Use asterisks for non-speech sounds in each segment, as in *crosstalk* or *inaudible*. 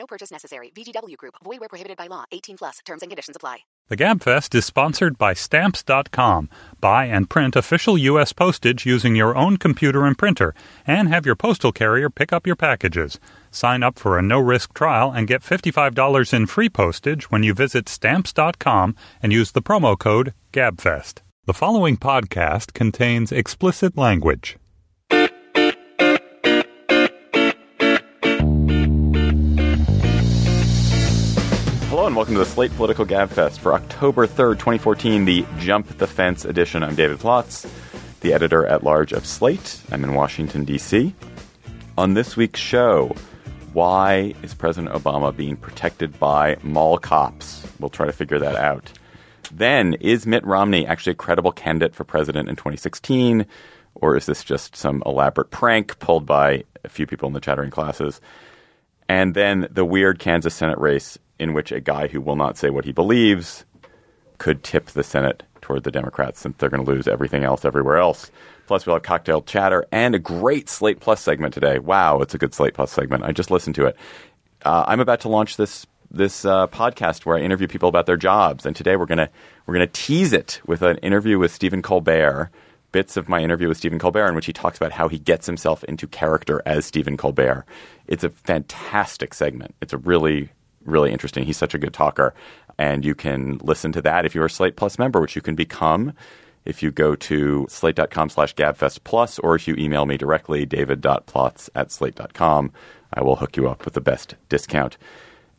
No purchase necessary. VGW Group. Void where prohibited by law. 18 plus. Terms and conditions apply. The Gabfest is sponsored by Stamps.com. Buy and print official U.S. postage using your own computer and printer, and have your postal carrier pick up your packages. Sign up for a no-risk trial and get $55 in free postage when you visit Stamps.com and use the promo code GABFEST. The following podcast contains explicit language. Hello and welcome to the Slate Political Gabfest for October 3rd, 2014, the Jump the Fence edition. I'm David Plotz, the editor at large of Slate. I'm in Washington, D.C. On this week's show, why is President Obama being protected by mall cops? We'll try to figure that out. Then, is Mitt Romney actually a credible candidate for president in 2016? Or is this just some elaborate prank pulled by a few people in the chattering classes? And then the weird Kansas Senate race in which a guy who will not say what he believes could tip the Senate toward the Democrats since they're going to lose everything else everywhere else. Plus, we'll have cocktail chatter and a great Slate Plus segment today. Wow, it's a good Slate Plus segment. I just listened to it. Uh, I'm about to launch this this uh, podcast where I interview people about their jobs, and today we're gonna we're gonna tease it with an interview with Stephen Colbert. Bits of my interview with Stephen Colbert, in which he talks about how he gets himself into character as Stephen Colbert. It's a fantastic segment. It's a really really interesting. He's such a good talker. And you can listen to that if you're a Slate Plus member, which you can become if you go to slate.com slash gabfest plus, or if you email me directly, david.plotz at slate.com. I will hook you up with the best discount.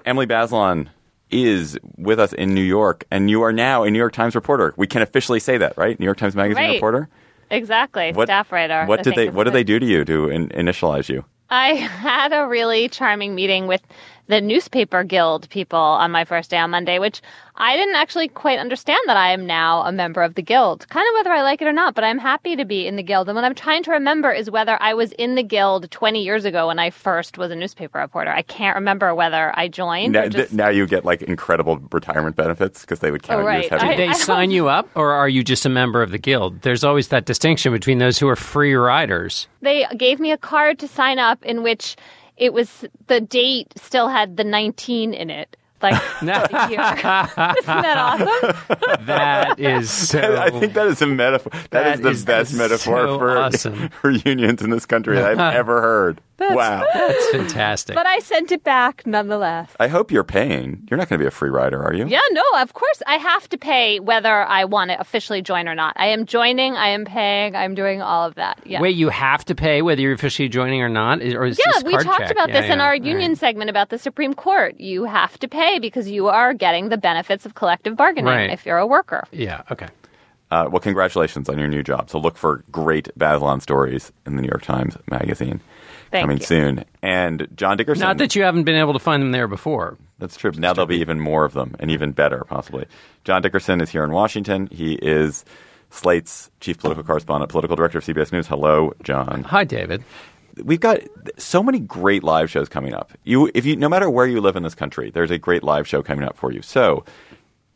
Emily Bazelon is with us in New York, and you are now a New York Times reporter. We can officially say that, right? New York Times Magazine Right. reporter. Exactly, What- staff writer. What did they What did they do to you to in, initialize you? I *laughs* had a really charming meeting with the newspaper guild people on my first day on Monday, which I didn't actually quite understand that I am now a member of the guild. Kind of whether I like it or not, but I'm happy to be in the guild. And what I'm trying to remember is whether I was in the guild 20 years ago when I first was a newspaper reporter. I can't remember whether I joined Now, just. th- now you get like incredible retirement benefits because they would count Oh, you as oh, right. having Did they I sign hope- you up, or are you just a member of the guild? There's always that distinction between those who are free riders. they gave me a card to sign up in which it was the date still had the 19 in it. Like *laughs* the year. *laughs* Isn't that awesome? *laughs* That is so. I think that is a metaphor. That that is the is best metaphor so for awesome. for unions in this country that I've ever heard. Wow. that's fantastic. But I sent it back nonetheless. I hope you're paying. You're not going to be a free rider, are you? Yeah, no, of course I have to pay whether I want to officially join or not. I am joining, I am paying, I'm doing all of that. Yeah. Wait, you have to pay whether you're officially joining or not, or is yeah, this we card talked check? about Yeah, this in our union right. segment about the Supreme Court. You have to pay because you are getting the benefits of collective bargaining Right. if you're a worker. Yeah. Okay. Uh, well, congratulations on your new job. So look for great Bazelon stories in the New York Times Magazine Thank coming you. soon. And John Dickerson. Not that you haven't been able to find them there before. That's true. Now there'll be even more of them and even better, possibly. John Dickerson is here in Washington. He is Slate's chief political correspondent, political director of CBS News. Hello, John. Hi, David. we've got so many great live shows coming up. You, if you, no matter where you live in this country, there's a great live show coming up for you. So,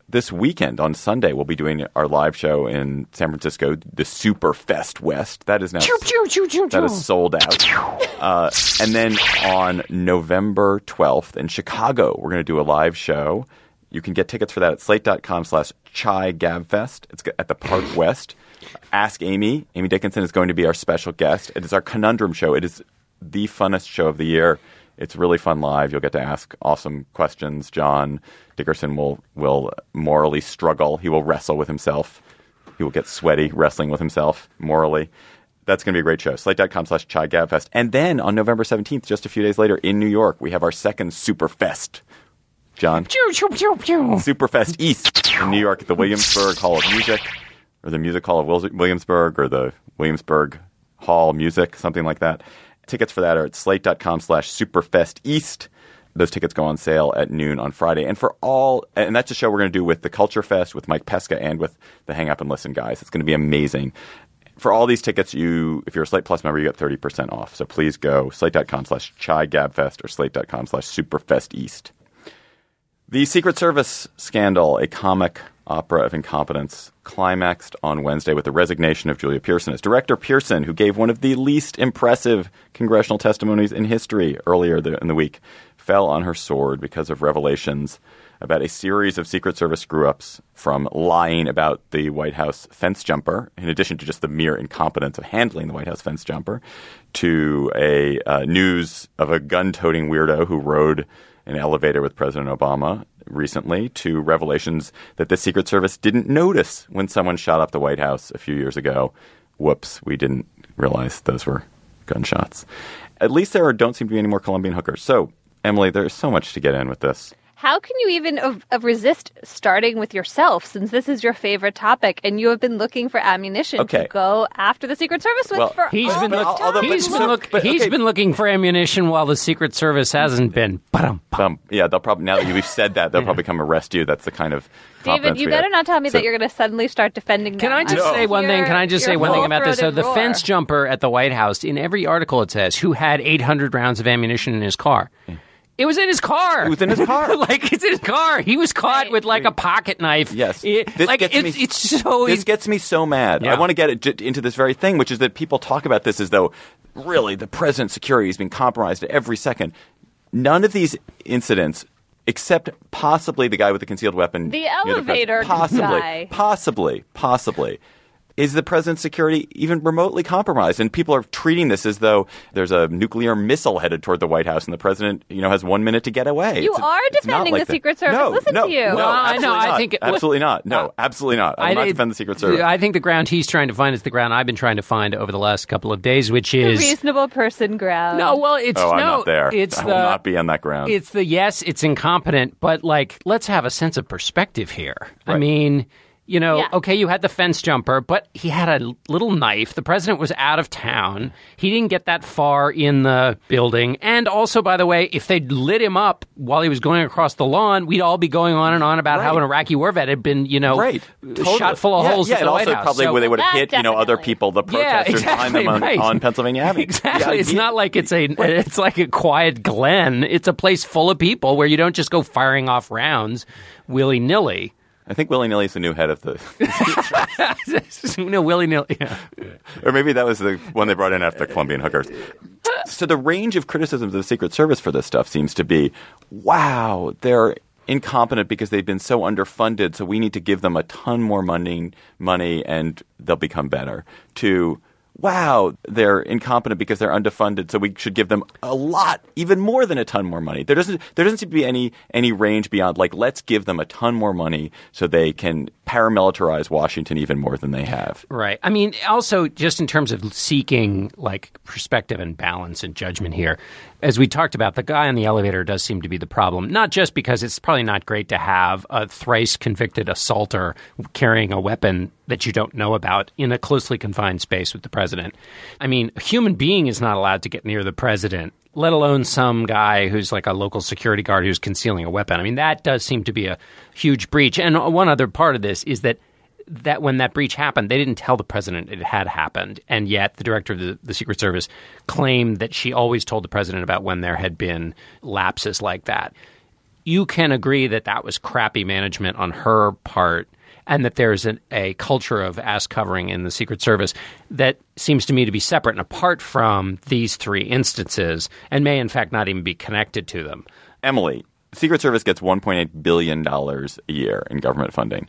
this weekend on Sunday, we'll be doing our live show in San Francisco, the Super Fest West. That is now that is sold out. Uh, and then on November 12th in Chicago, we're going to do a live show. You can get tickets for that at slate.com slash chai gabfest. It's at the Park *laughs* West. Ask Amy. Amy Dickinson is going to be our special guest. It is our conundrum show. It is the funnest show of the year. It's really fun live. You'll get to ask awesome questions. John Dickerson will will morally struggle. He will wrestle with himself. He will get sweaty wrestling with himself morally. That's going to be a great show. Slate.com slash Chai Gabfest. And then on November 17th, just a few days later in New York, we have our second Superfest. John? Superfest East in New York at the Williamsburg Hall of Music, or the Music Hall of Williamsburg, or the Williamsburg Hall Music, something like that. Tickets for that are at slate.com slash superfest east. those tickets go on sale at noon on Friday. And for all, and that's a show we're going to do with the Culture Fest, with Mike Pesca, and with the Hang Up and Listen guys. It's going to be amazing. For all these tickets, you if you're a Slate Plus member, you get 30% off. So please go slate.com slash chai gabfest or slate.com slash superfest east. The Secret Service scandal, a comic opera of incompetence, climaxed on Wednesday with the resignation of Julia Pierson as director. Pierson, who gave one of the least impressive congressional testimonies in history earlier in the week, fell on her sword because of revelations about a series of Secret Service screw ups from lying about the White House fence jumper, in addition to just the mere incompetence of handling the White House fence jumper, to a uh, news of a gun toting weirdo who rode an elevator with President Obama recently to revelations that the Secret Service didn't notice when someone shot up the White House a few years ago. Whoops, we didn't realize those were gunshots. At least there don't seem to be any more Colombian hookers. So, Emily, there's so much to get in with this. How can you even resist starting with yourself since this is your favorite topic and you have been looking for ammunition Okay. to go after the Secret Service with Well, for He's all been, this I'll- time? although- he's been, look, but, he's okay. been looking for ammunition while the Secret Service hasn't been. Ba-dum. Um, yeah, they'll probably now that you've said that they'll probably come arrest you. That's the kind of David, you better have. not tell me So- that you're going to suddenly start defending Can them. I just I'm say one thing? Can I just say one thing about this? So the roar. fence jumper at the White House, in every article it says who had 800 rounds of ammunition in his car. It was in his car. It was in his car. *laughs* like it's in his car. He was caught Right. with like a pocket knife. Yes, It- this like gets it's, me. it's so. This gets me so mad. Yeah. I want to get it into this very thing, which is that people talk about this as though really the president's security is being compromised at every second. None of these incidents, except possibly the guy with the concealed weapon, The near president- elevator possibly, guy. possibly, possibly. Is the president's security even remotely compromised? And people are treating this as though there's a nuclear missile headed toward the White House, and the president, you know, has one minute to get away. You It's- are defending like the that. Secret Service. No, Listen no, to you. No, Well, I know, absolutely I not. think- absolutely not. No, Uh, absolutely not. I will not I- defend the Secret Service. I think the ground he's trying to find is the ground I've been trying to find over the last couple of days, which The is reasonable person ground. no. Well, it's oh, no. I'm not there. It's I the will not be on that ground. It's the yes, it's incompetent, but like, let's have a sense of perspective here. I mean, you know, Yeah. okay, you had the fence jumper, but he had a little knife. The president was out of town. He didn't get that far in the building. And also, by the way, if they'd lit him up while he was going across the lawn, we'd all be going on and on about how an Iraqi war vet had been, you know, right. Totally. shot full of yeah, holes Yeah, at the and White also House. probably So- where they would have That hit, you know, other people, the yeah, protesters *laughs* behind them on, right. on Pennsylvania Avenue. Exactly. Yeah, it's yeah. not like it's a it's like a quiet glen. It's a place full of people where you don't just go firing off rounds willy nilly. I think willy nilly is the new head of the, *laughs* no, willy nilly. Yeah. or maybe that was the one they brought in after the Colombian hookers. So the range of criticisms of the Secret Service for this stuff seems to be, wow, they're incompetent because they've been so underfunded, so we need to give them a ton more money, money, and they'll become better. To wow, they're incompetent because they're underfunded, so we should give them a lot, even more than a ton more money. There doesn't there doesn't seem to be any any range beyond like let's give them a ton more money so they can paramilitarize Washington even more than they have. Right. I mean, also just in terms of seeking like perspective and balance and judgment here, as we talked about, the guy in the elevator does seem to be the problem. Not just because it's probably not great to have a thrice convicted assaulter carrying a weapon that you don't know about in a closely confined space with the president. I mean, a human being is not allowed to get near the president. Let alone some guy who's like a local security guard who's concealing a weapon. I mean, that does seem to be a huge breach. And one other part of this is that that when that breach happened, they didn't tell the president it had happened, and yet the director of the, the Secret Service claimed that she always told the president about when there had been lapses like that. You can agree that that was crappy management on her part, and that there's an, a culture of ass covering in the Secret Service that seems to me to be separate and apart from these three instances, and may in fact not even be connected to them. Emily, Secret Service gets 1.8 billion dollars a year in government funding.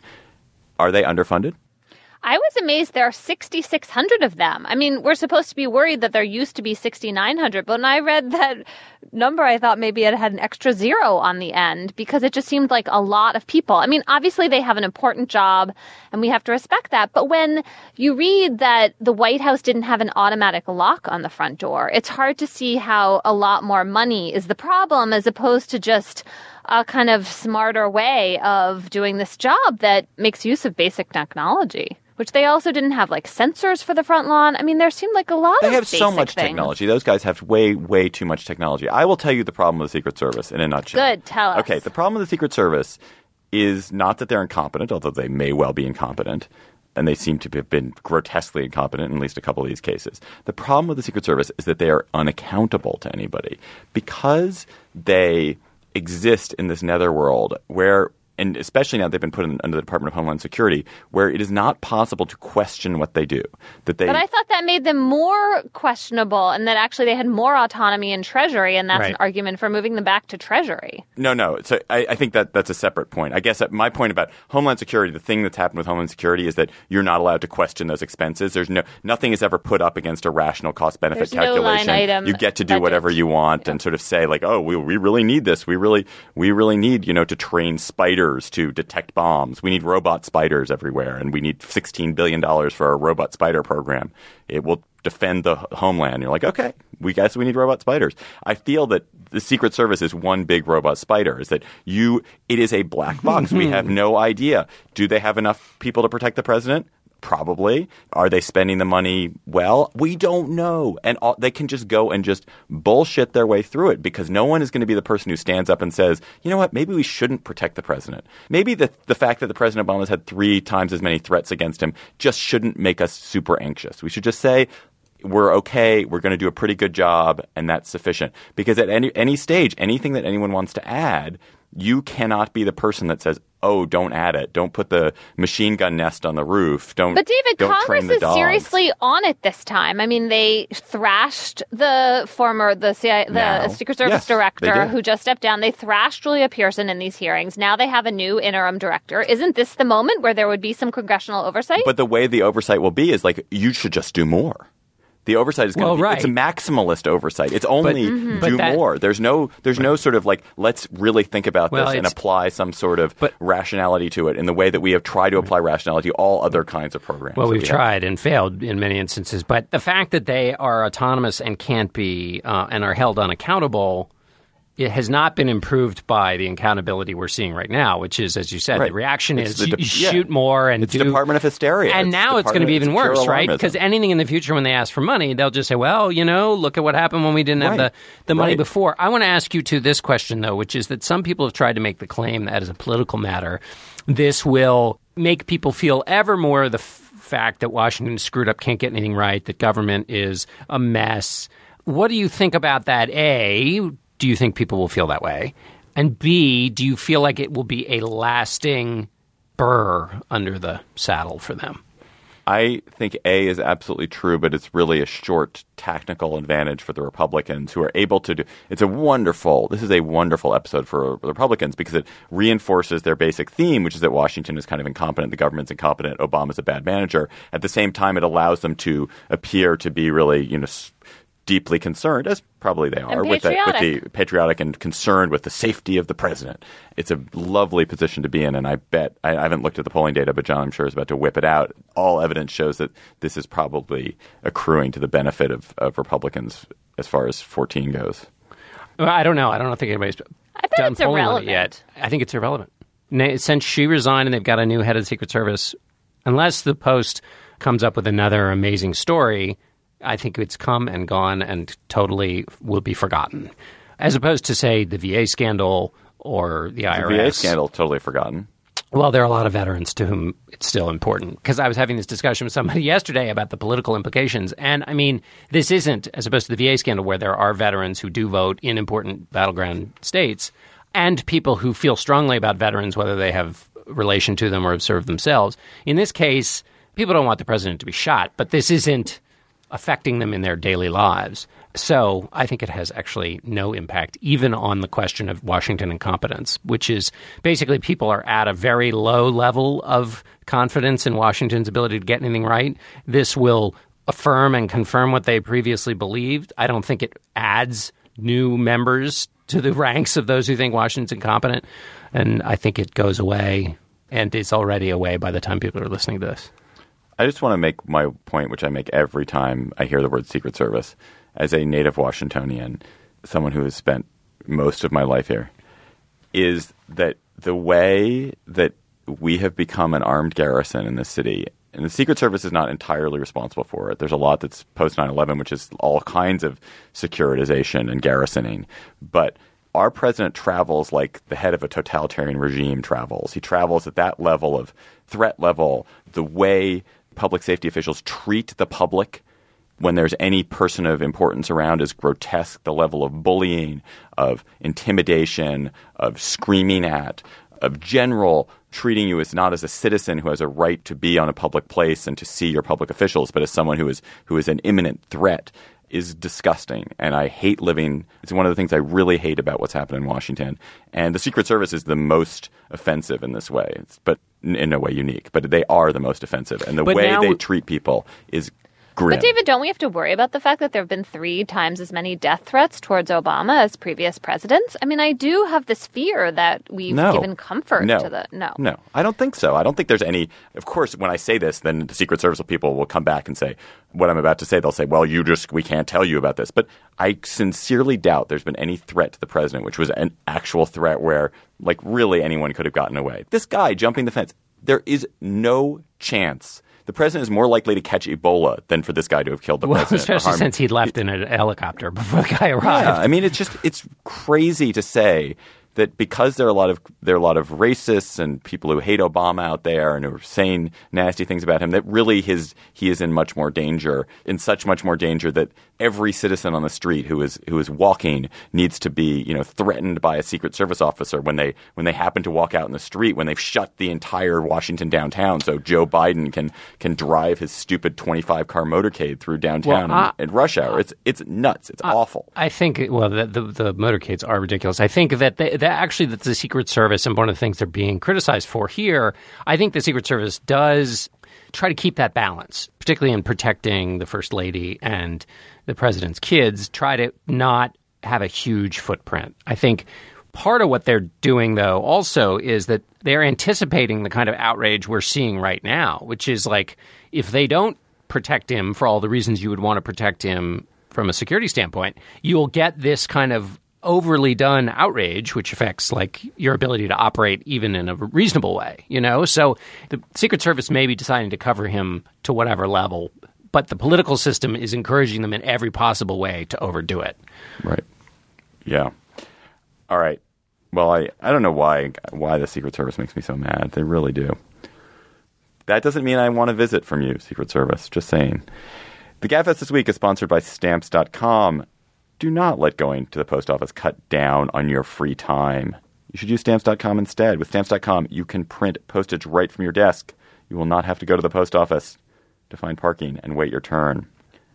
Are they underfunded? I was amazed there are 6,600 of them. I mean, we're supposed to be worried that there used to be 6,900, but when I read *laughs* that number, I thought maybe it had an extra zero on the end because it just seemed like a lot of people. I mean, obviously they have an important job and we have to respect that. But when you read that the White House didn't have an automatic lock on the front door, it's hard to see how a lot more money is the problem as opposed to just a kind of smarter way of doing this job that makes use of basic technology. Which they also didn't have like sensors for the front lawn. I mean, there seemed like a lot of. They of have so much things. technology. Those guys have way, way too much technology. I will tell you the problem with the Secret Service in a nutshell. Good, tell us. Okay, the problem with the Secret Service is not that they're incompetent, although they may well be incompetent, and they seem to have been grotesquely incompetent in at least a couple of these cases. The problem with the Secret Service is that they are unaccountable to anybody because they exist in this netherworld where and especially now they've been put in, under the Department of Homeland Security, where it is not possible to question what they do. That they But I thought that made them more questionable and that actually they had more autonomy in Treasury, and that's Right. an argument for moving them back to Treasury. No, no. So I, I think that that's a separate point. I guess that my point about Homeland Security, the thing that's happened with Homeland Security is that you're not allowed to question those expenses. There's no nothing is ever put up against a rational cost benefit There's no calculation. line item you get to do budget. whatever you want and sort of say like, oh, we, we really need this. We really we really need you know to train spiders to detect bombs. We need robot spiders everywhere, and we need 16 billion dollars for our robot spider program. It will defend the homeland. You're like, okay, we guess we need robot spiders. I feel that the Secret Service is one big robot spider. Is that you? It is a black box. we *laughs* have no idea. Do they have enough people to protect the president? Probably. Are they spending the money well? We don't know. And all, they can just go and just bullshit their way through it because no one is going to be the person who stands up and says, you know what, maybe we shouldn't protect the president. Maybe the, the fact that the President Obama's had three times as many threats against him just shouldn't make us super anxious. We should just say, we're okay. We're going to do a pretty good job, and that's sufficient. Because at any any stage, anything that anyone wants to add, you cannot be the person that says, "Oh, don't add it. Don't put the machine gun nest on the roof. Don't." But David, don't Congress train the is dogs." seriously on it this time. I mean, they thrashed the former the CIA, the Now. Secret Service Yes, director who just stepped down. They thrashed Julia Pierson in these hearings. Now they have a new interim director. Isn't this the moment where there would be some congressional oversight? But the way the oversight will be is like you should just do more. The oversight is going Well, be right. it's a maximalist oversight. It's only. But do that- more. There's no there's no sort of like let's really think about Well, this and apply some sort of But- rationality to it in the way that we have tried to apply rationality to all other kinds of programs. Well, we've we tried and failed in many instances, but the fact that they are autonomous and can't be uh, and are held unaccountable, it has not been improved by the accountability we're seeing right now. Which is, as you said, Right. the reaction It's is the you de- shoot yeah. more and It's do Department of Hysteria. And It's now it's going to be even worse, pure right? Because anything in the future when they ask for money, they'll just say, "Well, you know, look at what happened when we didn't have the the money Right. before." I want to ask you to this question though, which is that some people have tried to make the claim that as a political matter, this will make people feel ever more the f- fact that Washington screwed up, can't get anything right, that government is a mess. What do you think about that? A, do you think people will feel that way? And B, do you feel like it will be a lasting burr under the saddle for them? I think A is absolutely true, but it's really a short technical advantage for the Republicans who are able to do. It's a wonderful. This is a wonderful episode for the Republicans because it reinforces their basic theme, which is that Washington is kind of incompetent, the government's incompetent, Obama's a bad manager. At the same time, it allows them to appear to be really, you know. S- Deeply concerned, as probably they are, with the, with patriotic. the patriotic and concerned with the safety of the president. It's a lovely position to be in, and I bet I, I haven't looked at the polling data, but John, I'm sure, is about to whip it out. All evidence shows that this is probably accruing to the benefit of, of Republicans as far as 14 goes. Well, I don't know. I don't think anybody's I bet done it's polling on it yet. I think it's irrelevant. Since she resigned and they've got a new head of the Secret Service, unless the Post comes up with another amazing story, I think it's come and gone and totally will be forgotten. As opposed to, say, the VA scandal or the The IRS. VA scandal, totally forgotten. Well, there are a lot of veterans to whom it's still important. Because I was having this discussion with somebody *laughs* yesterday about the political implications. And I mean, this isn't, as opposed to the VA scandal, where there are veterans who do vote in important battleground states and people who feel strongly about veterans, whether they have relation to them or have served themselves. In this case, people don't want the president to be shot, but this isn't affecting them in their daily lives. So I think it has actually no impact, even on the question of Washington incompetence, which is basically people are at a very low level of confidence in Washington's ability to get anything right. This will affirm and confirm what they previously believed. I don't think it adds new members to the *laughs* ranks of those who think Washington's incompetent. And I think it goes away and is already away by the time people are listening to this. I just want to make my point, which I make every time I hear the word Secret Service. As a native Washingtonian, someone who has spent most of my life here, is that the way that we have become an armed garrison in this city, and the Secret Service is not entirely responsible for it. There's a lot that's post 9 11, which is all kinds of securitization and garrisoning. But our president travels like the head of a totalitarian regime travels. He travels at that level of threat level, the way public safety officials treat the public when there's any person of importance around is grotesque. The level of bullying, of intimidation, of screaming at, of general treating you as not as a citizen who has a right to be on a public place and to see your public officials, but as someone who is who is an imminent threat is disgusting. And I hate living. It's one of the things I really hate about what's happened in Washington. And the Secret Service is the most offensive in this way, it's, but in no way unique. But they are the most offensive, and the But way now- they treat people is grim. But David, don't we have to worry about the fact that there have been three times as many death threats towards Obama as previous presidents? I mean, I do have this fear that we've no. given comfort no. to the no. No, I don't think so. I don't think there's any. Of course, when I say this, then the Secret Service people will come back and say what I'm about to say. They'll say, "Well, you just we can't tell you about this." But I sincerely doubt there's been any threat to the president, which was an actual threat where, like, really anyone could have gotten away. This guy jumping the fence. There is no chance. The president is more likely to catch Ebola than for this guy to have killed the Well, president. especially since he'd left in a helicopter before the guy arrived. yeah, I mean, it's just it's crazy to say that because there are a lot of there are a lot of racists and people who hate Obama out there and who are saying nasty things about him that really his he is in much more danger, in such much more danger that every citizen on the street who is who is walking needs to be you know threatened by a Secret Service officer when they when they happen to walk out in the street when they've shut the entire Washington downtown so Joe Biden can can drive his stupid twenty five car motorcade through downtown Well, I- in, rush hour. It's it's nuts. It's awful. I think well, the, the, the motorcades are ridiculous. I think that they, that actually that the Secret Service and one of the things they're being criticized for here, I think the Secret Service does try to keep that balance, particularly in protecting the First Lady and the President's kids. Try to not have a huge footprint. I think part of what they're doing though also is that they're anticipating the kind of outrage we're seeing right now, which is like if they don't protect him for all the reasons you would want to protect him from a security standpoint, you'll get this kind of overly done outrage which affects like your ability to operate even in a reasonable way you know so the secret service may be deciding to cover him to whatever level but the political system is encouraging them in every possible way to overdo it Right. Yeah. All right. Well, I, I don't know why why the Secret Service makes me so mad. They really do. That doesn't mean I want to visit from you, Secret Service. Just saying. The GabFest this week is sponsored by Stamps.com. Do not let going to the post office cut down on your free time. You should use Stamps.com instead. With Stamps.com, you can print postage right from your desk. You will not have to go to the post office to find parking and wait your turn.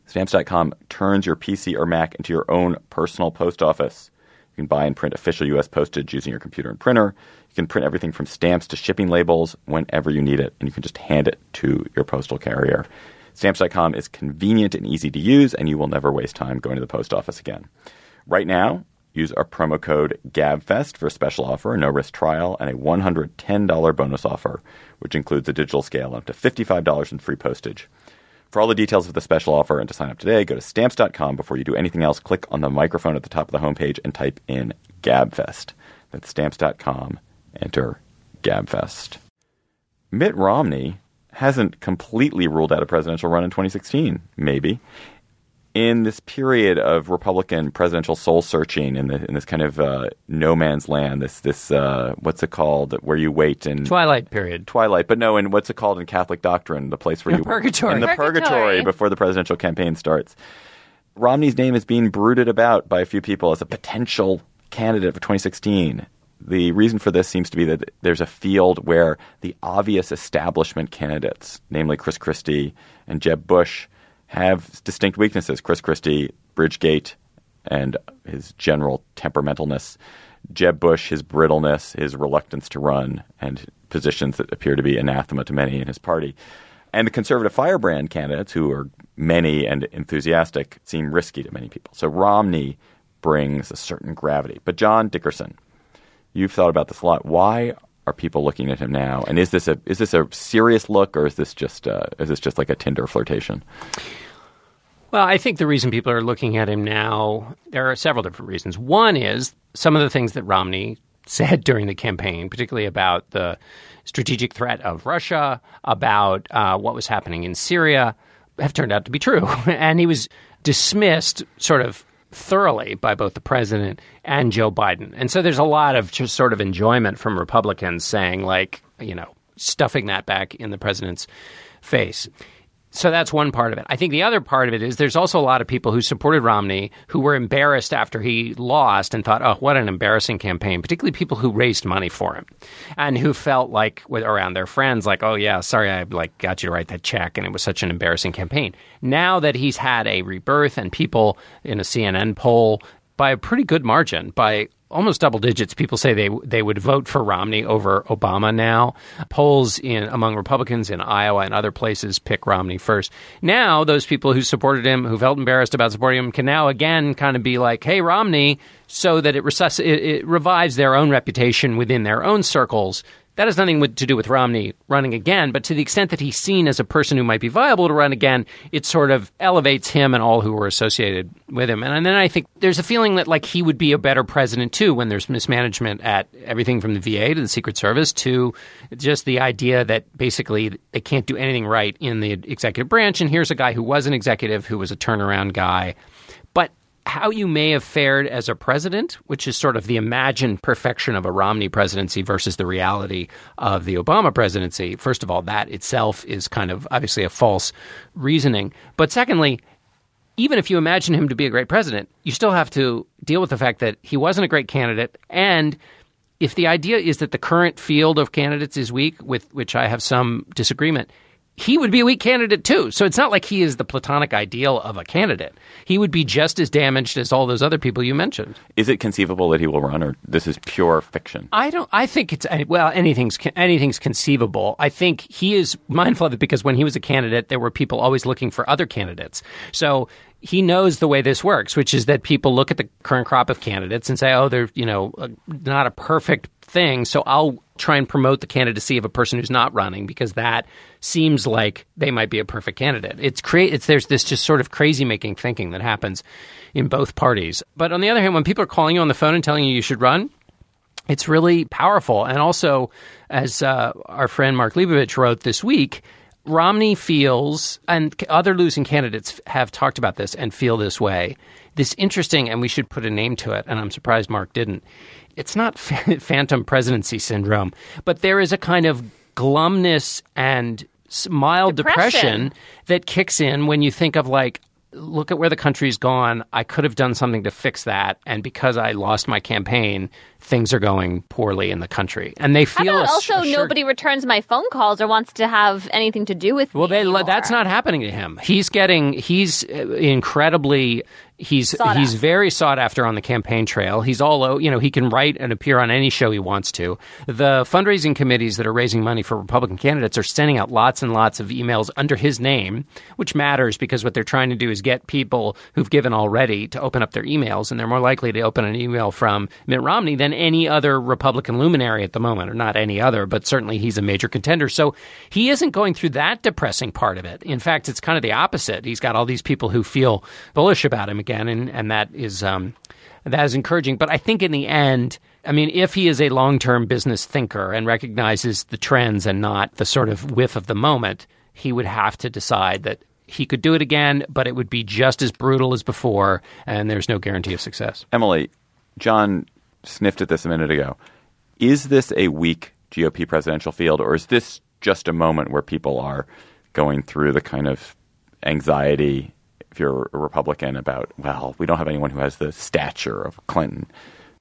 Stamps.com turns your PC or Mac into your own personal post office. You can buy and print official U.S. postage using your computer and printer. You can print everything from stamps to shipping labels whenever you need it, and you can just hand it to your postal carrier. Stamps.com is convenient and easy to use, and you will never waste time going to the post office again. Right now, use our promo code GABFEST for a special offer, a no risk trial, and a $110 bonus offer, which includes a digital scale up to $55 in free postage. For all the details of the special offer and to sign up today, go to stamps.com. Before you do anything else, click on the microphone at the top of the homepage and type in GABFEST. That's stamps.com. Enter GABFEST. Mitt Romney hasn't completely ruled out a presidential run in 2016, maybe. In this period of Republican presidential soul searching, in, the, in this kind of uh, no man's land, this this uh, what's it called, where you wait in twilight period Twilight, but no, and what's it called in Catholic doctrine? The place where The you purgatory. in the Purgatory. purgatory before the presidential campaign starts. Romney's name is being brooded about by a few people as a potential candidate for 2016. The reason for this seems to be that there's a field where the obvious establishment candidates, namely Chris Christie and Jeb Bush, have distinct weaknesses. Chris Christie, Bridgegate, and his general temperamentalness. Jeb Bush, his brittleness, his reluctance to run, and positions that appear to be anathema to many in his party. And the conservative firebrand candidates, who are many and enthusiastic, seem risky to many people. So Romney brings a certain gravity. But John Dickerson, you've thought about this a lot. Why are people looking at him now? And is this a is this a serious look, or is this just uh, is this just like a Tinder flirtation? Well, I think the reason people are looking at him now, there are several different reasons. One is some of the things that Romney said *laughs* during the campaign, particularly about the strategic threat of Russia, about uh, what was happening in Syria, have turned out to be true. *laughs* and he was dismissed sort of thoroughly by both the president and Joe Biden. And so there's a lot of just sort of enjoyment from Republicans saying, like, you know, stuffing that back in the president's face. So that's one part of it. I think the other part of it is there's also a lot of people who supported Romney who were embarrassed after he lost and thought, oh, what an embarrassing campaign, particularly people who raised money for him and who felt like with, around their friends, like, oh, yeah, sorry, I like got you to write that check and it was such an embarrassing campaign. Now that he's had a rebirth and people in a CNN poll by a pretty good margin, by almost double digits. People say they they would vote for Romney over Obama now. Polls in among Republicans in Iowa and other places pick Romney first. Now those people who supported him, who felt embarrassed about supporting him, can now again kind of be like, "Hey, Romney," so that it, resusc- it, it revives their own reputation within their own circles that has nothing to do with Romney running again, but to the extent that he's seen as a person who might be viable to run again, it sort of elevates him and all who were associated with him. And then I think there's a feeling that like he would be a better president too when there's mismanagement at everything from the VA to the Secret Service to just the idea that basically they can't do anything right in the executive branch. And here's a guy who was an executive who was a turnaround guy how you may have fared as a president, which is sort of the imagined perfection of a Romney presidency versus the reality of the Obama presidency. First of all, that itself is kind of obviously a false reasoning. But secondly, even if you imagine him to be a great president, you still have to deal with the fact that he wasn't a great candidate. And if the idea is that the current field of candidates is weak, with which I have some disagreement, he would be a weak candidate too. So it's not like he is the platonic ideal of a candidate. He would be just as damaged as all those other people you mentioned. Is it conceivable that he will run, or this is pure fiction? I don't. I think it's well, anything's anything's conceivable. I think he is mindful of it because when he was a candidate, there were people always looking for other candidates. So he knows the way this works, which is that people look at the current crop of candidates and say, "Oh, they're you know uh, not a perfect thing." So I'll try and promote the candidacy of a person who's not running because that seems like they might be a perfect candidate. It's create it's there's this just sort of crazy making thinking that happens in both parties. But on the other hand, when people are calling you on the phone and telling you you should run, it's really powerful. And also, as uh, our friend Mark Leibovich wrote this week, Romney feels, and other losing candidates have talked about this and feel this way. This interesting, and we should put a name to it, and I'm surprised Mark didn't it's not *laughs* phantom presidency syndrome, but there is a kind of glumness and mild depression. depression that kicks in when you think of like look at where the country's gone. I could have done something to fix that, and because I lost my campaign, things are going poorly in the country, and they feel. also, assured, nobody returns my phone calls or wants to have anything to do with. Well, that's not happening to him. He's getting. He's uh, incredibly He's sought he's very sought after on the campaign trail. He's all you know. He can write and appear on any show he wants to. The fundraising committees that are raising money for Republican candidates are sending out lots and lots of emails under his name, which matters because what they're trying to do is get people who've given already to open up their emails, and they're more likely to open an email from Mitt Romney than any other Republican luminary at the moment, or not any other, but certainly he's a major contender. So he isn't going through that depressing part of it. In fact, it's kind of the opposite. He's got all these people who feel bullish about him again again, and and that is um, that is encouraging. But I think in the end. I mean, if he is a long term business thinker and recognizes the trends and not the sort of whiff of the moment, he would have to decide that he could do it again, but it would be just as brutal as before, and there's no guarantee of success. Emily, John sniffed at this a minute ago. Is this a weak GOP presidential field, or is this just a moment where people are going through the kind of anxiety if you're a Republican about, well, we don't have anyone who has the stature of Clinton?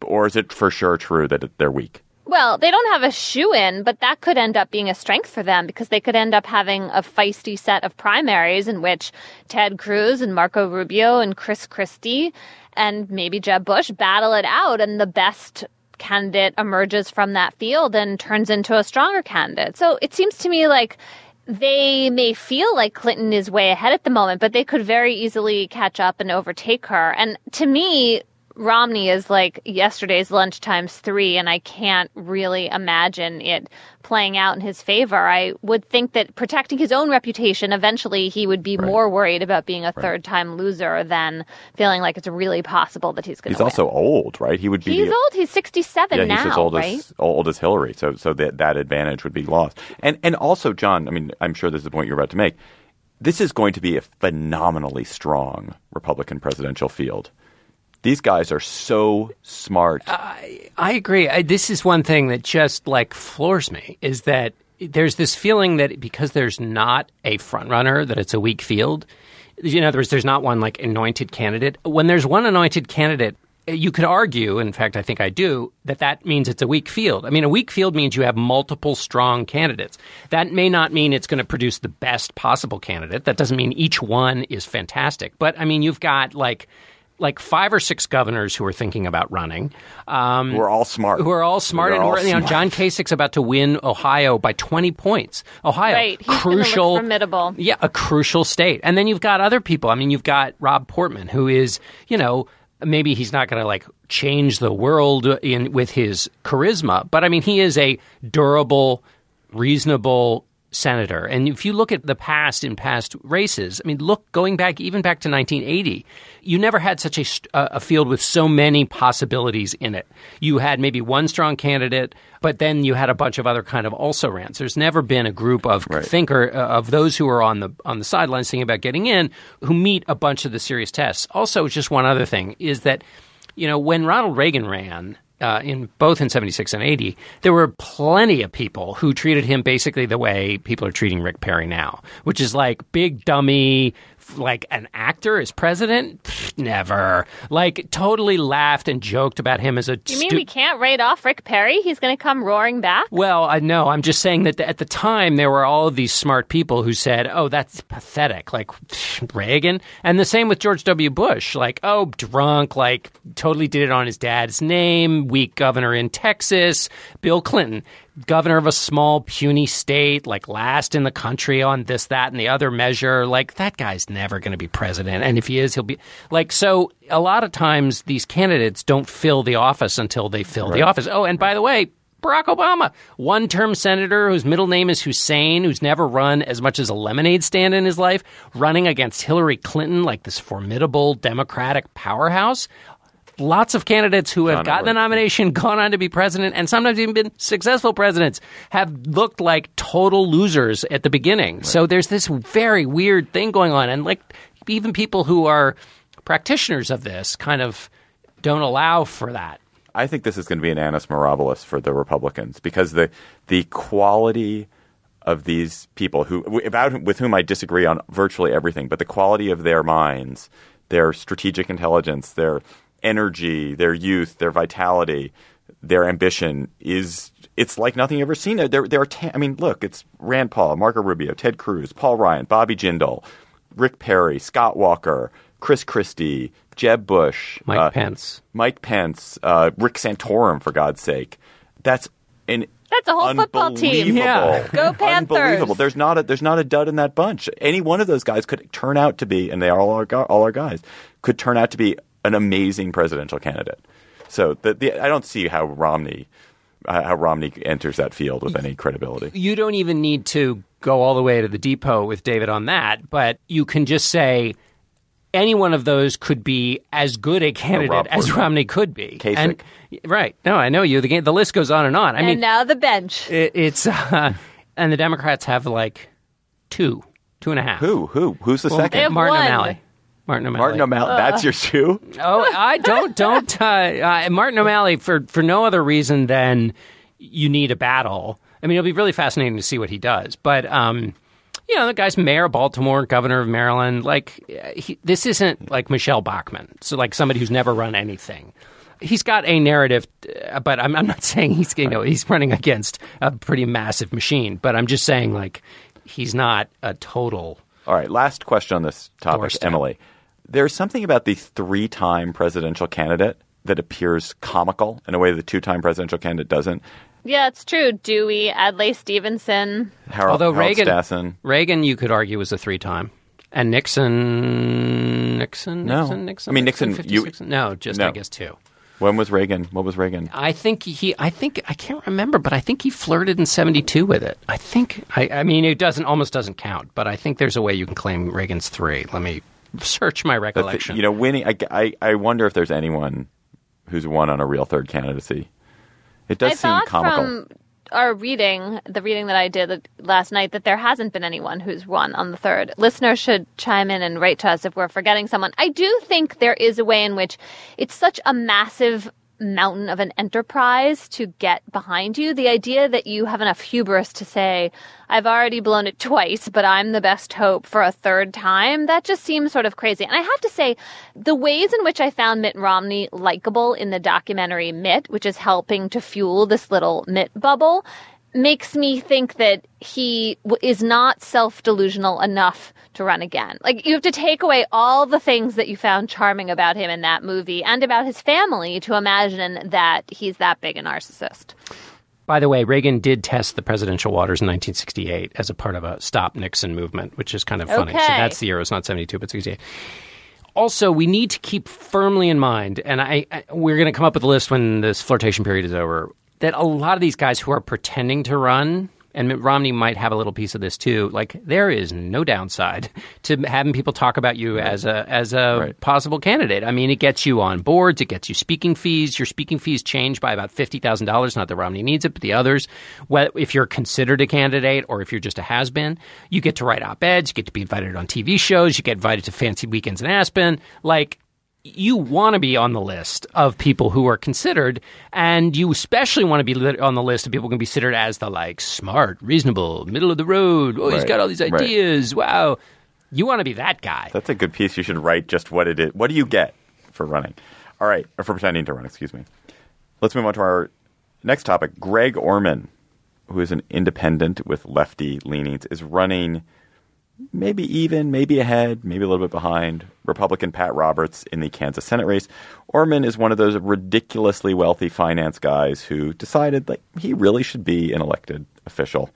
Or is it for sure true that they're weak? Well, they don't have a shoe in, but that could end up being a strength for them because they could end up having a feisty set of primaries in which Ted Cruz and Marco Rubio and Chris Christie and maybe Jeb Bush battle it out, and the best candidate emerges from that field and turns into a stronger candidate. So it seems to me like they may feel like Clinton is way ahead at the moment, but they could very easily catch up and overtake her. And to me, Romney is like yesterday's lunch times three, and I can't really imagine it playing out in his favor. I would think that protecting his own reputation, eventually he would be more worried about being a third time loser than feeling like it's really possible that he's going to He's also old, right? He would be He's old. He's 67 yeah, now, he's as old right? as old as Hillary. So so that that advantage would be lost. And and also, John, I mean, I'm sure this is the point you're about to make. This is going to be a phenomenally strong Republican presidential field. These guys are so smart. I I agree. I, this is one thing that just like floors me is that there's this feeling that because there's not a front runner, that it's a weak field. In other words, there's not one like anointed candidate. When there's one anointed candidate, you could argue, in fact, I think I do, that that means it's a weak field. I mean, a weak field means you have multiple strong candidates. That may not mean it's going to produce the best possible candidate. That doesn't mean each one is fantastic. But I mean, you've got like like five or six governors who are thinking about running. Um, We're all smart. who are all smart, We're and all we're, you know, smart. John Kasich's about to win Ohio by 20 points. Ohio, Right. He's gonna look crucial, formidable. yeah, a crucial state. And then you've got other people. I mean, you've got Rob Portman, who is, you know, maybe he's not going to like change the world in with his charisma, but I mean, he is a durable, reasonable senator. And if you look at the past in past races, I mean, look going back even back to 1980, you never had such a, a field with so many possibilities in it. You had maybe one strong candidate, but then you had a bunch of other kind of also rans. There's never been a group of thinker uh, of those who are on the on the sidelines thinking about getting in who meet a bunch of the serious tests. Also, just one other thing is that you know when Ronald Reagan ran uh, in both in 76 and 80, there were plenty of people who treated him basically the way people are treating Rick Perry now, which is like big dummy, like an actor as president. Pfft, never. Like totally laughed and joked about him as a. You mean we can't write off Rick Perry? He's going to come roaring back? Well, I know. I'm just saying that at the time there were all of these smart people who said, "Oh, that's pathetic," like pfft, Reagan, and the same with George W. Bush, like, "Oh, drunk, like totally did it on his dad's name." Weak governor in Texas. Bill Clinton, governor of a small puny state, like last in the country on this, that, and the other measure. Like that guy's never going to be president, and if he is, he'll be like. So a lot of times these candidates don't fill the office until they fill the office. Oh, and by the way. Barack Obama, one term senator whose middle name is Hussein, who's never run as much as a lemonade stand in his life, running against Hillary Clinton, like this formidable Democratic powerhouse. Lots of candidates who have John gotten the nomination, *laughs* gone on to be president, and sometimes even been successful presidents, have looked like total losers at the beginning. So there's this very weird thing going on. And like even people who are practitioners of this kind of don't allow for that. I think this is going to be an annus mirabilis for the Republicans because the the quality of these people who about with whom I disagree on virtually everything, but the quality of their minds, their strategic intelligence, their energy, their youth, their vitality, their ambition is it's like nothing you've ever seen. There, there are ta- I mean, look, it's Rand Paul, Marco Rubio, Ted Cruz, Paul Ryan, Bobby Jindal, Rick Perry, Scott Walker, Chris Christie, Jeb Bush, Mike uh, Pence. Mike Pence, uh, Rick Santorum, for God's sake. That's an That's a whole football team. unbelievable- Yeah. *laughs* Go Panthers. Unbelievable. There's not a there's not a dud in that bunch. Any one of those guys could turn out to be, and they are all our all our guys, could turn out to be an amazing presidential candidate. So the, the, I don't see how Romney uh, how Romney enters that field with any credibility. you don't even need to go all the way to the depot with David on that, but you can just say any one of those could be as good a candidate as Portman. Romney could be. Kasich. And, right. No, I know you. The, game- the list goes on and on. I and mean, now the bench. it, it's uh, and the Democrats have like two, two and a half. Who who who's the Well, second? They have Martin one. O'Malley. Martin O'Malley. Martin O'Malley. That's your shoe. Oh, I don't don't *laughs* uh, uh, Martin O'Malley for for no other reason than you need a battle. I mean, it'll be really fascinating to see what he does. But um, you know, the guy's mayor of Baltimore, governor of Maryland. Like, uh, he, this isn't like Michele Bachmann. So, like somebody who's never run anything. He's got a narrative, uh, but I'm, I'm not *laughs* saying he's you know he's running against a pretty massive machine. But I'm just saying like he's not a total. All right, last question on this topic, Doorstep. Emily. There's something about the three-time presidential candidate that appears comical in a way the two-time presidential candidate doesn't. Yeah, it's true. Dewey, Adlai Stevenson. Harold, Although Harold Reagan, Stassen. Reagan, you could argue was a three time. And Nixon, Nixon, No. Nixon, Nixon. I mean, Nixon, you- no, just I guess two. When was Reagan? What was Reagan? I think he. I think I can't remember, but I think he flirted in '72 with it. I think. I, I mean, it doesn't almost doesn't count, but I think there's a way you can claim Reagan's three. Let me search my But the- recollection. you know, winning. I, I, I wonder if there's anyone who's won on a real third candidacy. It does I seem comical. from our reading, the reading that I did last night, that there hasn't been anyone who's won on the third. Listeners should chime in and write to us if we're forgetting someone. I do think there is a way in which it's such a massive mountain of an enterprise to get behind you. The idea that you have enough hubris to say, I've already blown it twice, but I'm the best hope for a third time, that just seems sort of crazy. And I have to say, the ways in which I found Mitt Romney likable in the documentary Mitt, which is helping to fuel this little Mitt bubble, makes me think that he is not self delusional enough to run again. Like, you have to take away all the things that you found charming about him in that movie and about his family to imagine that he's that big a narcissist. By the way, Reagan did test the presidential waters in 1968 as a part of a Stop Nixon movement, which is kind of funny. So that's the year. It's not 72, but 68. Also, we need to keep firmly in mind, and I, I we're going to come up with a list when this flirtation period is over, that a lot of these guys who are pretending to run, and Mitt Romney might have a little piece of this too. Like there is no downside *laughs* to having people talk about you as a as a Right. possible candidate. I mean, it gets you on boards, it gets you speaking fees. Your speaking fees change by about fifty thousand dollars. Not that Romney needs it, but the others. Well, if you're considered a candidate or if you're just a has been, you get to write op eds. You get to be invited on TV shows. You get invited to fancy weekends in Aspen. Like you want to be on the list of people who are considered, and you especially want to be on the list of people who can be considered as the like smart, reasonable, middle of the road. Oh, he's got all these right. ideas. Wow, you want to be that guy. That's a good piece. You should write just what it is. What do you get for running? All right, or for pretending to run. Excuse me. Let's move on to our next topic. Greg Orman, who is an independent with lefty leanings, is running maybe even, maybe ahead, maybe a little bit behind Republican Pat Roberts in the Kansas Senate race. Orman is one of those ridiculously wealthy finance guys who decided like he really should be an elected official,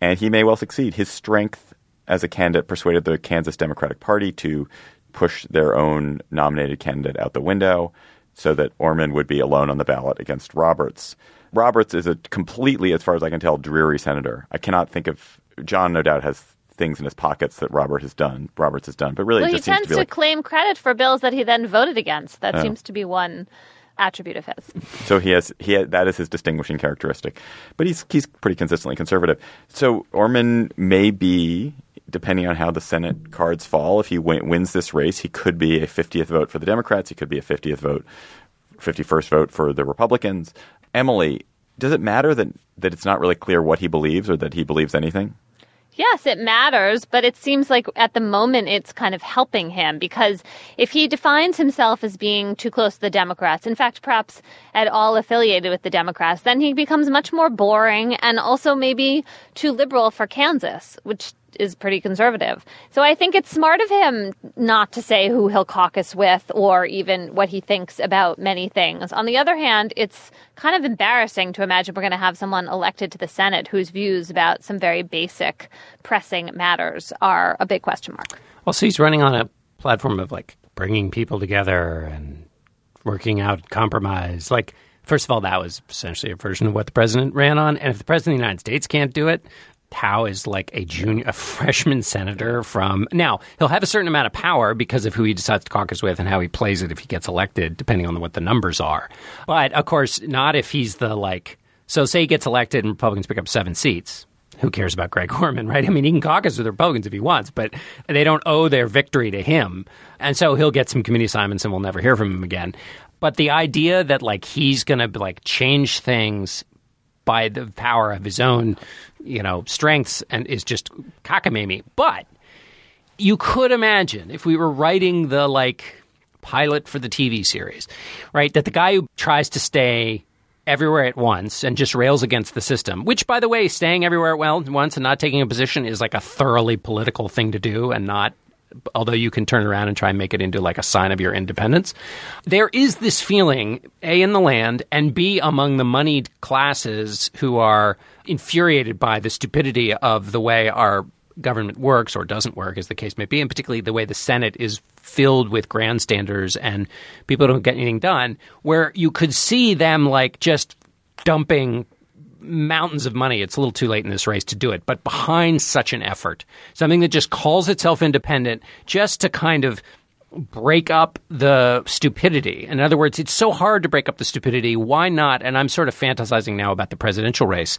and he may well succeed. His strength as a candidate persuaded the Kansas Democratic Party to push their own nominated candidate out the window so that Orman would be alone on the ballot against Roberts. Roberts is a completely, as far as I can tell, dreary senator. I cannot think of John. No doubt has things in his pockets that Robert has done. Roberts has done, but really, Well, he tends to to, like claim credit for bills that he then voted against. That Oh. seems to be one attribute of his. *laughs* So he has he ha that is his distinguishing characteristic, but he's he's pretty consistently conservative. So Orman may be, depending on how the Senate cards fall, if he win, wins this race, he could be a 50th vote for the Democrats. He could be a 50th vote, 51st vote for the Republicans. Emily, does it matter that that it's not really clear what he believes or that he believes anything? Yes, it matters, but it seems like at the moment it's kind of helping him because if he defines himself as being too close to the Democrats, in fact, perhaps at all affiliated with the Democrats, then he becomes much more boring and also maybe too liberal for Kansas, which is pretty conservative. So I think it's smart of him not to say who he'll caucus with or even what he thinks about many things. On the other hand, it's kind of embarrassing to imagine we're going to have someone elected to the Senate whose views about some very basic pressing matters are a big question mark. Well, so he's running on a platform of like bringing people together and working out compromise. Like, first of all, that was essentially a version of what the president ran on. And if the president of the United States can't do it, how is like a junior, a *laughs* freshman senator from now? He'll have a certain amount of power because of who he decides to caucus with and how he plays it if he gets elected, depending on what the numbers are. But of course, not if he's the like. So, say he gets elected and Republicans pick up seven seats who cares about Greg *laughs* Orman, right? I mean, he can caucus with Republicans if he wants, but they don't owe their victory to him. And so he'll get some committee assignments and we'll never hear from him again. But the idea that like he's going to like change things by the power of his own, you know, strengths and is just cockamamie. But you could imagine if we were writing the like pilot for the TV series, right? That the guy who tries to stay everywhere at once and just rails against the system, which by the way, staying everywhere at once and not taking a position is like a thoroughly political thing to do and not although you can turn around and try and make it into like a sign of your independence. There is this feeling, A, in the land, and B, among the moneyed classes who are infuriated by the stupidity of the way our government works or doesn't work, as the case may be, and particularly the way the Senate is filled with grandstanders and people don't get anything done, where you could see them like just dumping mountains of money. It's a little too late in this race to do it, but behind such an effort, something that just calls itself independent, just to kind of break up the stupidity. In other words, it's so hard to break up the stupidity. Why not? And I'm sort of fantasizing now about the presidential race.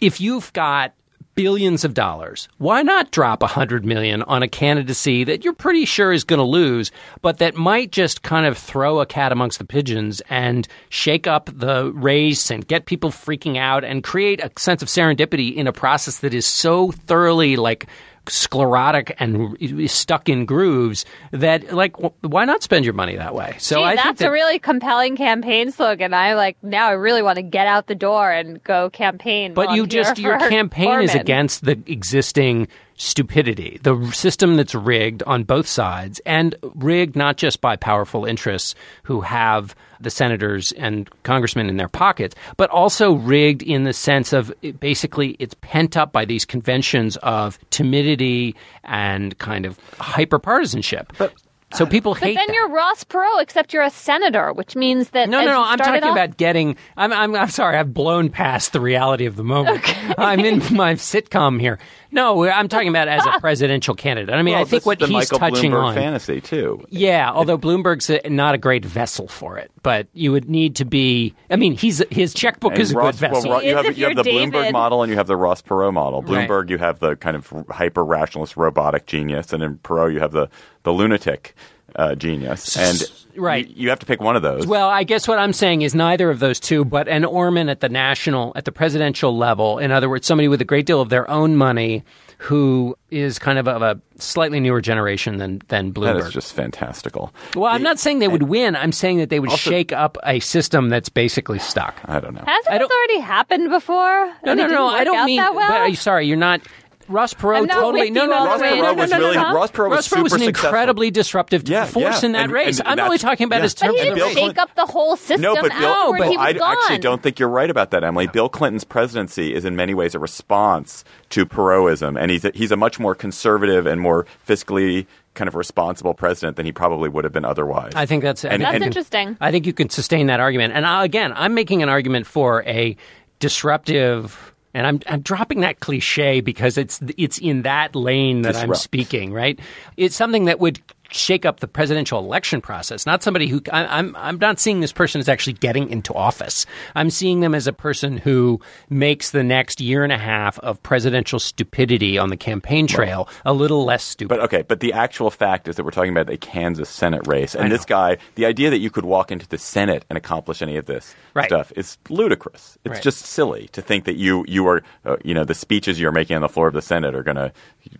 If you've got billions of dollars, why not drop a hundred million on a candidacy that you're pretty sure is going to lose, but that might just kind of throw a cat amongst the pigeons and shake up the race and get people freaking out and create a sense of serendipity in a process that is so thoroughly like sclerotic and stuck in grooves that like why not spend your money that way so Gee, i that's think that, a really compelling campaign slogan. I like now. I really want to get out the door and go campaign. but you just your campaign is against the existing stupidity. The system that's rigged on both sides and rigged not just by powerful interests who have the senators and congressmen in their pockets but also rigged in the sense of it, basically it's pent up by these conventions of timidity and kind of hyperpartisanship. But so people hate. But then that. you're Ross Perot, except you're a senator, which means that No, no, no. I'm talking off- about getting. I'm, I'm, I'm sorry. I've blown past the reality of the moment. I'm in my sitcom here. No, I'm talking about as a *laughs* presidential candidate. I mean, Well, I think what the he's Michael touching Bloomberg on. fantasy too. Yeah, although Bloomberg's a, not a great vessel for it, but you would need to be. I mean, he's his checkbook And is a Ross, good vessel. Well, you have you have the you're Bloomberg model and you have the Ross Perot model. Right. Bloomberg, you have the kind of hyper rationalist robotic genius, and in Perot, you have the the lunatic uh, genius. And Right. you, you have to pick one of those. Well, I guess what I'm saying is neither of those two, but an Orman at the national, at the presidential level. In other words, somebody with a great deal of their own money who is kind of of a slightly newer generation than than that Bloomberg. is just fantastical. well, I'm not saying they would win. I'm saying that they would Also- shake up a system that's basically stuck. I don't know. Hasn't this already happened before? No, And no, no. I don't mean. well? But sorry? You're not. Ross Perot totally no no no no no Ross no was no really- Ross Perot was Perot was an incredibly disruptive Yeah, force yeah. in that And- race. and I'm only talking about yeah. his But term he didn't race. Bill shake up the whole system No, but Bill, but he was I gone. actually don't think you're right about that, Emily. Bill Clinton's presidency is in many ways a response to Perotism, and he's a, he's a much more conservative and more fiscally kind of responsible president than he probably would have been otherwise. I think that's And- That's think- interesting. I think you can sustain that argument. And I, again, I'm making an argument for a disruptive. And I'm, I'm dropping that cliche because it's it's in that lane that I'm speaking, right? It's something that would shake up the presidential election process. Not somebody who I, I'm I'm not seeing this person as actually getting into office. I'm seeing them as a person who makes the next year and a half of presidential stupidity on the campaign trail a little less stupid. But okay, but the actual fact is that we're talking about a Kansas Senate race, and this guy, the idea that you could walk into the Senate and accomplish any of this Right. stuff is ludicrous. It's Right. just silly to think that you you are, uh, you know, the speeches you're making on the floor of the Senate are going to,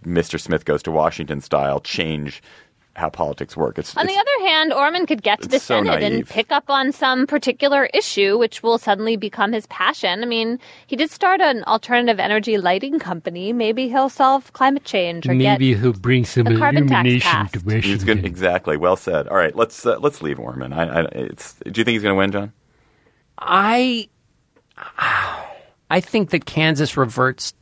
Mr. Smith goes to Washington style, change how politics work. It's, On the other hand, Orman could get to the so Senate and pick up on some particular issue, which will suddenly become his passion. I mean, he did start an alternative energy lighting company. Maybe he'll solve climate change or get he'll bring some the carbon tax passed. He's. Exactly. Well said. All right, let's uh, let's leave Orman. I, I, it's, do you think he's going to win, John? I I think that Kansas reverts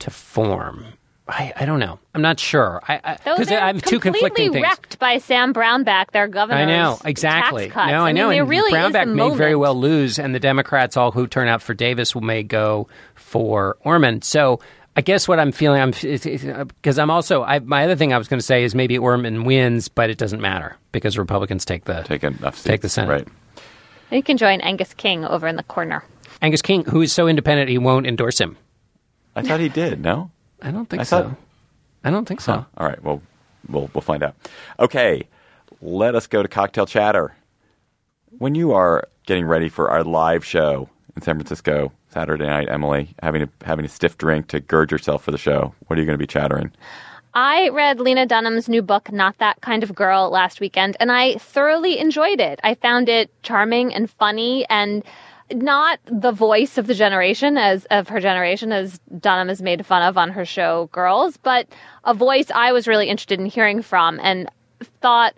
to form. I, I don't know. I'm not sure. I Though because they're I have two conflicting completely things. wrecked by Sam Brownback, their governor. I know exactly. Tax cuts. No, I know. mean, there and really Brownback the may very well lose, and the Democrats, all who turn out for Davis, may go for Orman. So. I guess what I'm feeling, I'm because uh, I'm also. I, my other thing I was going to say is maybe Orman wins, but it doesn't matter because Republicans take the Take enough seats. Take the Senate. Right. You can join Angus King over in the corner. Angus King, who is so independent he won't endorse him. I thought he did. No. I don't think I so. thought- I don't think so. Huh. All right. Well, we'll we'll find out. Okay. Let us go to cocktail chatter. When you are getting ready for our live show in San Francisco Saturday night, Emily, having a having a stiff drink to gird yourself for the show, what are you going to be chattering? I read Lena Dunham's new book, Not That Kind of Girl, last weekend, and I thoroughly enjoyed it. I found it charming and funny and not the voice of the generation as of her generation as Dunham is made fun of on her show Girls, but a voice I was really interested in hearing from and thought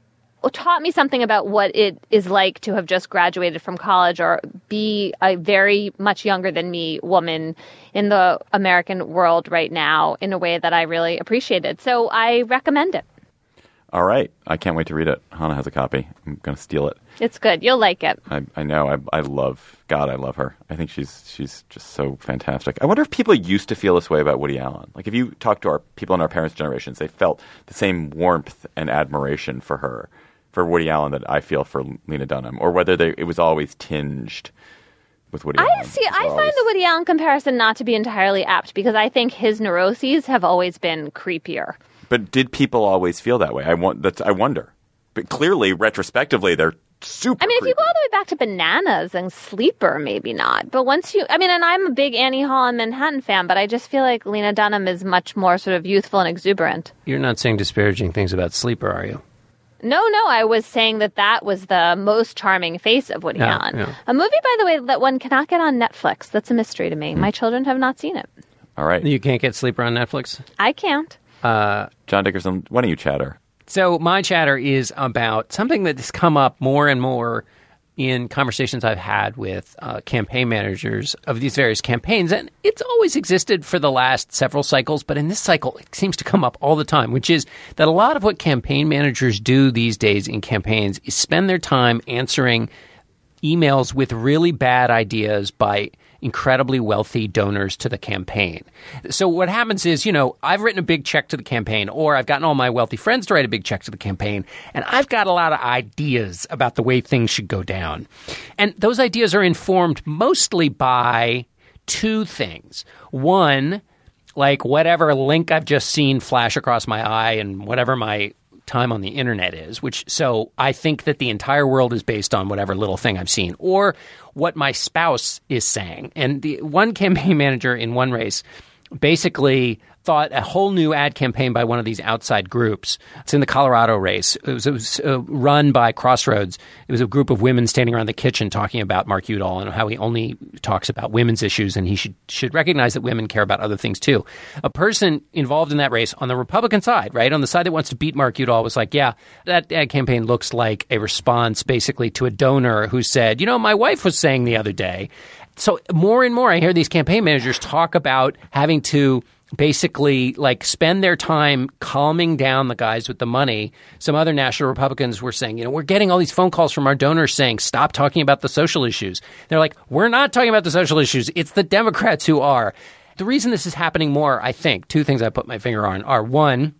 taught me something about what it is like to have just graduated from college or be a very much younger than me woman in the American world right now in a way that I really appreciated. So I recommend it. All right. I can't wait to read it. Hannah has a copy. I'm going to steal it. It's good. You'll like it. I, I know. I, I love God. I love her. I think she's she's just so fantastic. I wonder if people used to feel this way about Woody Allen. Like if you talk to our people in our parents' generations, they felt the same warmth and admiration for her, for Woody Allen that I feel for Lena Dunham, or whether they, it was always tinged with Woody I Allen. see. I find the Woody Allen comparison not to be entirely apt because I think his neuroses have always been creepier. But did people always feel that way? I want. That's. I wonder. But clearly, retrospectively, they're super. I mean, if you go all the way back to Bananas and Sleeper, maybe not. But once you, I mean, and I'm a big Annie Hall and Manhattan fan, but I just feel like Lena Dunham is much more sort of youthful and exuberant. You're not saying disparaging things about Sleeper, are you? No, no, I was saying that that was the most charming face of Woody Yeah, Allen. yeah. A movie, by the way, that one cannot get on Netflix. That's a mystery to me. Hmm. My children have not seen it. All right, You can't get Sleeper on Netflix? I can't. John Dickerson. Why don't you chatter? So my chatter is about something that has come up more and more in conversations I've had with uh, campaign managers of these various campaigns, and it's always existed for the last several cycles, but in this cycle, it seems to come up all the time, which is that a lot of what campaign managers do these days in campaigns is spend their time answering emails with really bad ideas by incredibly wealthy donors to the campaign. So what happens is, you know, I've written a big check to the campaign or I've gotten all my wealthy friends to write a big check to the campaign and I've got a lot of ideas about the way things should go down. And those ideas are informed mostly by two things. One, like whatever link I've just seen flash across my eye and whatever my time on the internet is, which so I think that the entire world is based on whatever little thing I've seen or what my spouse is saying. And the one campaign *laughs* manager in one race basically thought a whole new ad campaign by one of these outside groups. It's in the Colorado race. It was, it was uh, run by Crossroads. It was a group of women standing around the kitchen talking about Mark Udall and how he only talks about women's issues and he should should recognize that women care about other things too. A person involved in that race on the Republican side, right, on the side that wants to beat Mark Udall, was like, "Yeah, that ad campaign looks like a response basically to a donor who said, you know, my wife was saying the other day." So more and more, I hear these campaign managers talk about having to basically like spend their time calming down the guys with the money. Some other national Republicans were saying, you know, we're getting all these phone calls from our donors saying, stop talking about the social issues. They're like, we're not talking about the social issues. It's the Democrats who are. The reason this is happening more, I think, two things I put my finger on are one,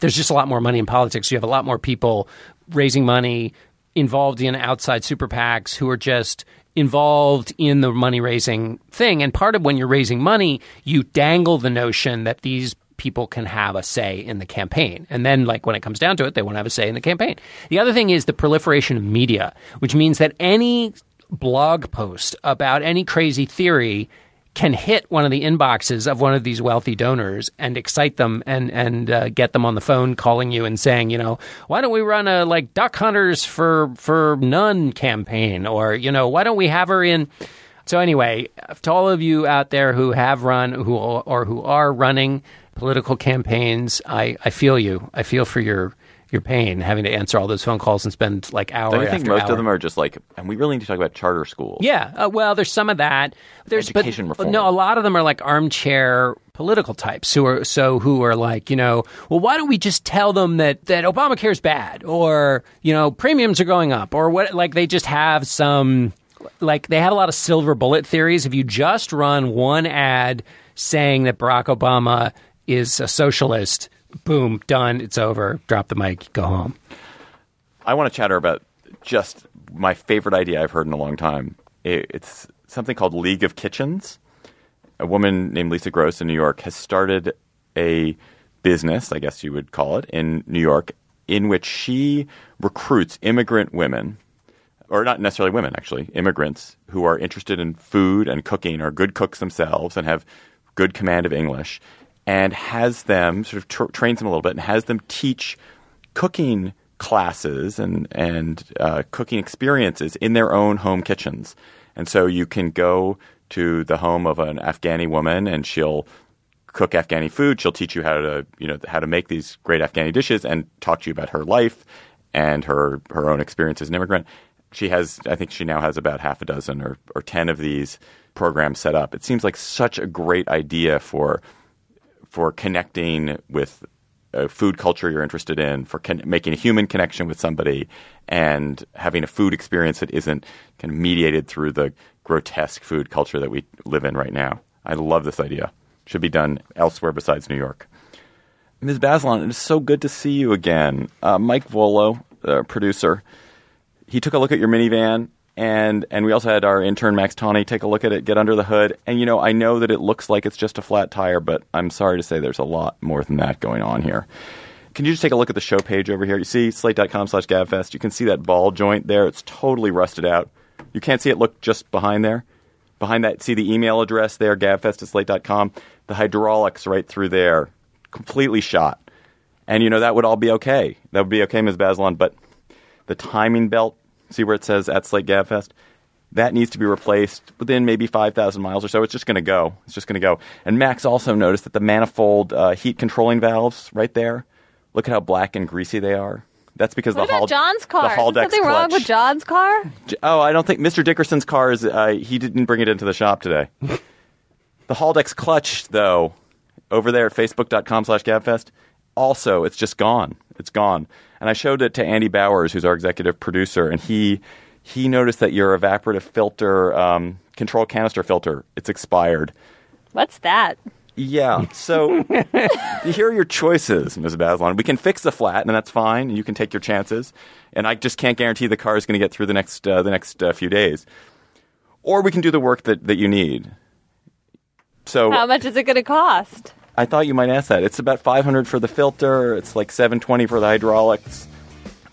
there's just a lot more money in politics. You have a lot more people raising money, involved in outside super PACs who are just involved in the money raising thing. And part of when you're raising money, you dangle the notion that these people can have a say in the campaign. And then, like, when it comes down to it, they want to have a say in the campaign. The other thing is the proliferation of media, which means that any blog post about any crazy theory can hit one of the inboxes of one of these wealthy donors and excite them and and uh, get them on the phone calling you and saying, you know, why don't we run a like duck hunters for for none campaign or you know, why don't we have her in so anyway, to all of you out there who have run who or who are running political campaigns, I, I feel you. I feel for your your pain having to answer all those phone calls and spend like hours. Don't you think most hour. of them are just like, and we really need to talk about charter schools? Yeah, uh, well, there's some of that. There's but- Education reform. No, a lot of them are like armchair political types who are so who are like, you know, well, why don't we just tell them that that Obamacare is bad, or you know, premiums are going up, or what? Like they just have some, like they have a lot of silver bullet theories. If you just run one ad saying that Barack Obama is a socialist, boom, done, it's over. Drop the mic, go home. I want to chatter about just my favorite idea I've heard in a long time. It's something called League of Kitchens. A woman named Lisa Gross in New York has started a business, I guess you would call it, in New York, in which she recruits immigrant women, or not necessarily women, actually, immigrants who are interested in food and cooking, are good cooks themselves, and have good command of English, and has them sort of tr- trains them a little bit and has them teach cooking classes and and uh, cooking experiences in their own home kitchens. And so you can go to the home of an Afghani woman, and she'll cook Afghani food. She'll teach you how to you know how to make these great Afghani dishes and talk to you about her life. and her her own experience as an immigrant. She has, I think, she now has about half a dozen or, or ten of these programs set up. It seems like such a great idea for for connecting with a food culture you're interested in, for con- making a human connection with somebody, and having a food experience that isn't kind of mediated through the grotesque food culture that we live in right now. I love this idea. Should be done elsewhere besides New York. Ms. Bazelon, it is so good to see you again. Uh, Mike Vuolo, uh, producer, he took a look at your minivan, and and we also had our intern Max Tawney take a look at it, get under the hood, and you know I know that it looks like it's just a flat tire, but I'm sorry to say there's a lot more than that going on here. Can you just take a look at the show page over here? You see slate.com slash gabfest. You can see that ball joint there. It's totally rusted out. You can't see it. Look just behind there. Behind that, see the email address there, gabfest at slate.com. The hydraulics right through there, completely shot. And you know, that would all be okay. That would be okay, Ms. Bazelon, but the timing belt, see where it says at Slate Gabfest? That needs to be replaced within maybe 5,000 miles or so. It's just going to go. It's just going to go. And Max also noticed that the manifold uh, heat controlling valves right there, look at how black and greasy they are. That's because What the Hall, John's car? The Is something wrong with John's car? Oh, I don't think Mr. Dickerson's car is. Uh, he didn't bring it into the shop today. *laughs* the Haldex clutch, though, over there at facebook.com slash gabfest, also, it's just gone. It's gone. And I showed it to Andy Bowers, who's our executive producer, and he he noticed that your evaporative filter, um, control canister filter, it's expired. What's that? Yeah. So *laughs* here are your choices, Ms. Bazelon. We can fix the flat, and that's fine. and You can take your chances. And I just can't guarantee the car is going to get through the next uh, the next uh, few days. Or we can do the work that, that you need. So How much is it going to cost? I thought you might ask that. It's about 500 for the filter. It's like 720 for the hydraulics.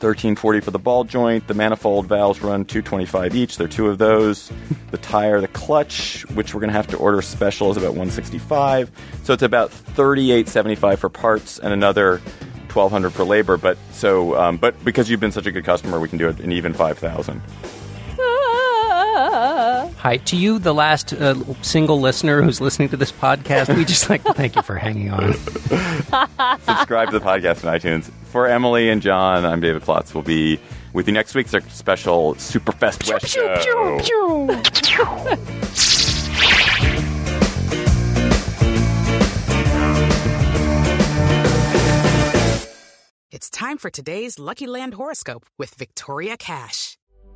1340 for the ball joint. The manifold valves run 225 each. There are two of those. The tire, the clutch, which we're going to have to order special, is about 165. So it's about 3875 for parts and another 1200 for labor. But so, um, but because you've been such a good customer, we can do it an even 5000. Hi, to you, the last uh, single listener who's listening to this podcast. We just like to *laughs* thank you for hanging on. *laughs* Subscribe to the podcast on iTunes. For Emily and John, I'm David Plotz. We'll be with you next week's our special Superfest West show. It's time for today's Lucky Land horoscope with Victoria Cash.